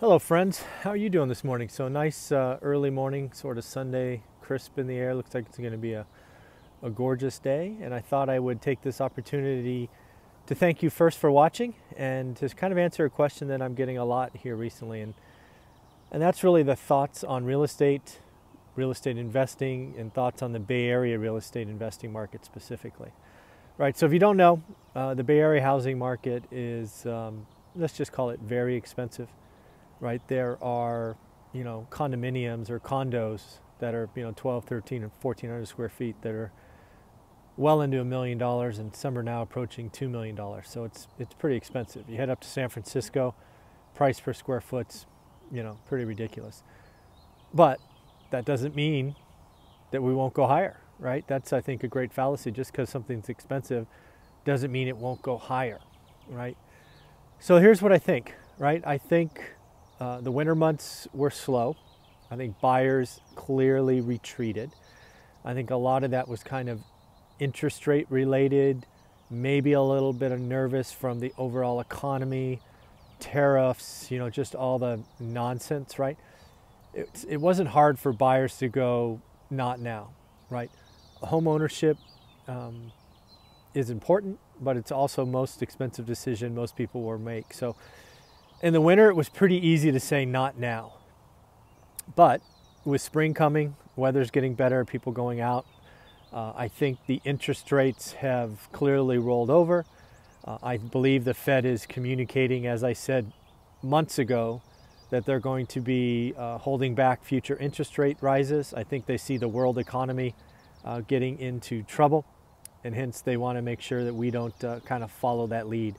Hello, friends. How are you doing this morning? So nice uh, early morning, sort of Sunday, crisp in the air. Looks like it's going to be a, a gorgeous day. And I thought I would take this opportunity to thank you first for watching and to kind of answer a question that I'm getting a lot here recently. And, and that's really the thoughts on real estate, real estate investing, and thoughts on the Bay Area real estate investing market specifically. Right. So if you don't know, uh, the Bay Area housing market is, um, let's just call it very expensive right? There are, you know, condominiums or condos that are, you know, 12, 13, and 1400 square feet that are well into a million dollars and some are now approaching $2 million. So it's, it's pretty expensive. You head up to San Francisco, price per square foot's, you know, pretty ridiculous. But that doesn't mean that we won't go higher, right? That's, I think, a great fallacy. Just because something's expensive doesn't mean it won't go higher, right? So here's what I think, right? I think uh, the winter months were slow. I think buyers clearly retreated. I think a lot of that was kind of interest rate related, maybe a little bit of nervous from the overall economy, tariffs, you know, just all the nonsense, right? It, it wasn't hard for buyers to go, not now, right? Home ownership um, is important, but it's also most expensive decision most people will make. So in the winter, it was pretty easy to say not now. But with spring coming, weather's getting better, people going out, uh, I think the interest rates have clearly rolled over. Uh, I believe the Fed is communicating, as I said months ago, that they're going to be uh, holding back future interest rate rises. I think they see the world economy uh, getting into trouble, and hence they want to make sure that we don't uh, kind of follow that lead.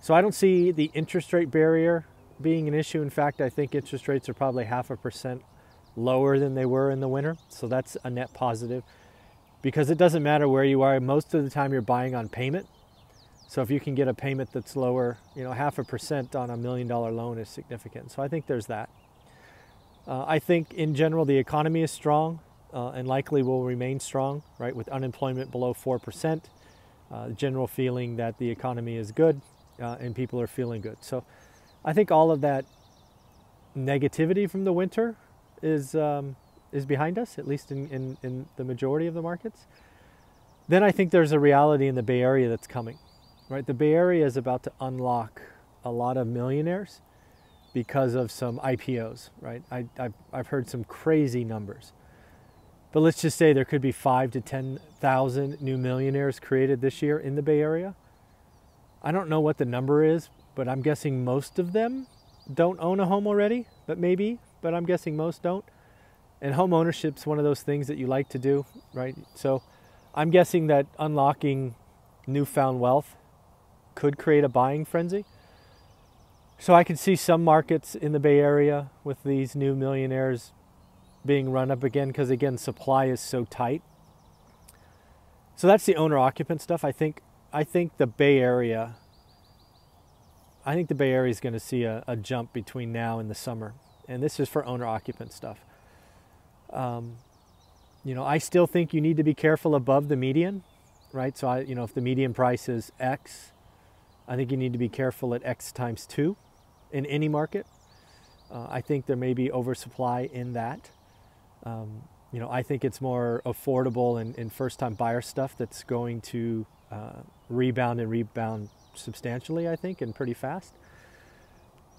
So I don't see the interest rate barrier being an issue. In fact, I think interest rates are probably half a percent lower than they were in the winter. So that's a net positive because it doesn't matter where you are. Most of the time you're buying on payment. So if you can get a payment that's lower, you know, half a percent on a million dollar loan is significant. So I think there's that. Uh, I think in general the economy is strong uh, and likely will remain strong, right? With unemployment below 4%, uh, general feeling that the economy is good uh, and people are feeling good. So I think all of that negativity from the winter is um, is behind us, at least in, in, in the majority of the markets. Then I think there's a reality in the Bay Area that's coming. Right? The Bay Area is about to unlock a lot of millionaires because of some IPOs, right? I, I've, I've heard some crazy numbers. But let's just say there could be five to 10,000 new millionaires created this year in the Bay Area. I don't know what the number is, but I'm guessing most of them don't own a home already, but maybe, but I'm guessing most don't. And home ownership is one of those things that you like to do, right? So I'm guessing that unlocking newfound wealth could create a buying frenzy. So I can see some markets in the Bay Area with these new millionaires being run up again because again supply is so tight. So that's the owner occupant stuff. I think I think the Bay Area, I think the Bay Area is going to see a, a, jump between now and the summer. And this is for owner occupant stuff. Um, you know, I still think you need to be careful above the median, right? So, I, you know, if the median price is X, I think you need to be careful at X times two in any market. Uh, I think there may be oversupply in that. Um, you know, I think it's more affordable and, and first time buyer stuff that's going to uh, rebound and rebound substantially, I think, and pretty fast.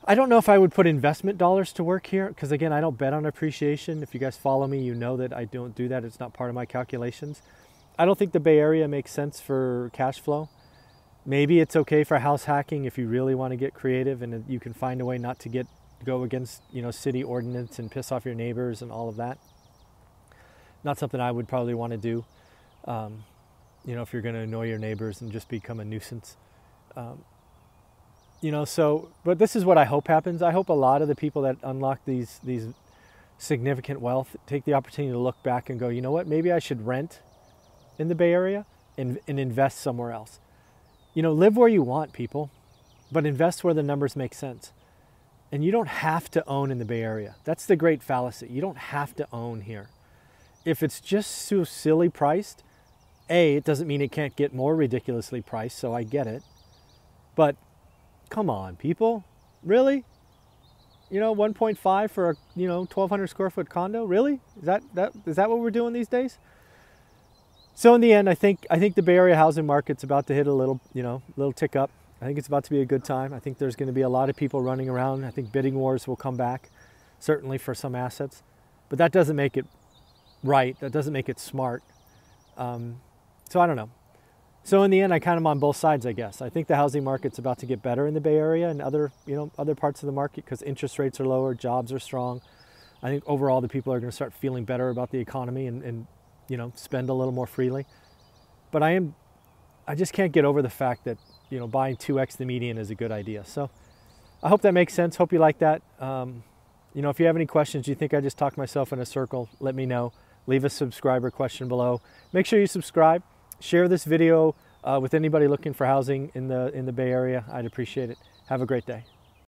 I don't know if I would put investment dollars to work here because, again, I don't bet on appreciation. If you guys follow me, you know that I don't do that. It's not part of my calculations. I don't think the Bay Area makes sense for cash flow. Maybe it's okay for house hacking if you really want to get creative and you can find a way not to get go against you know city ordinance and piss off your neighbors and all of that. Not something I would probably want to do. Um, you know, if you're going to annoy your neighbors and just become a nuisance. Um, you know, so, but this is what I hope happens. I hope a lot of the people that unlock these, these significant wealth take the opportunity to look back and go, you know what, maybe I should rent in the Bay Area and, and invest somewhere else. You know, live where you want, people, but invest where the numbers make sense. And you don't have to own in the Bay Area. That's the great fallacy. You don't have to own here. If it's just so silly priced, a, it doesn't mean it can't get more ridiculously priced, so I get it. But come on, people. Really? you know, 1.5 for a you know 1,200 square foot condo. Really? Is that that is that what we're doing these days? So in the end, I think I think the Bay Area housing market's about to hit a little you know little tick up. I think it's about to be a good time. I think there's going to be a lot of people running around. I think bidding wars will come back, certainly for some assets, but that doesn't make it right. That doesn't make it smart. Um, so I don't know. So in the end, I kind of on both sides, I guess. I think the housing market's about to get better in the Bay Area and other, you know, other parts of the market because interest rates are lower, jobs are strong. I think overall the people are going to start feeling better about the economy and, and, you know, spend a little more freely. But I am, I just can't get over the fact that, you know, buying 2x the median is a good idea. So I hope that makes sense. Hope you like that. Um, you know, if you have any questions, you think I just talked myself in a circle, let me know. Leave a subscriber question below. Make sure you subscribe share this video uh, with anybody looking for housing in the in the Bay Area. I'd appreciate it. Have a great day.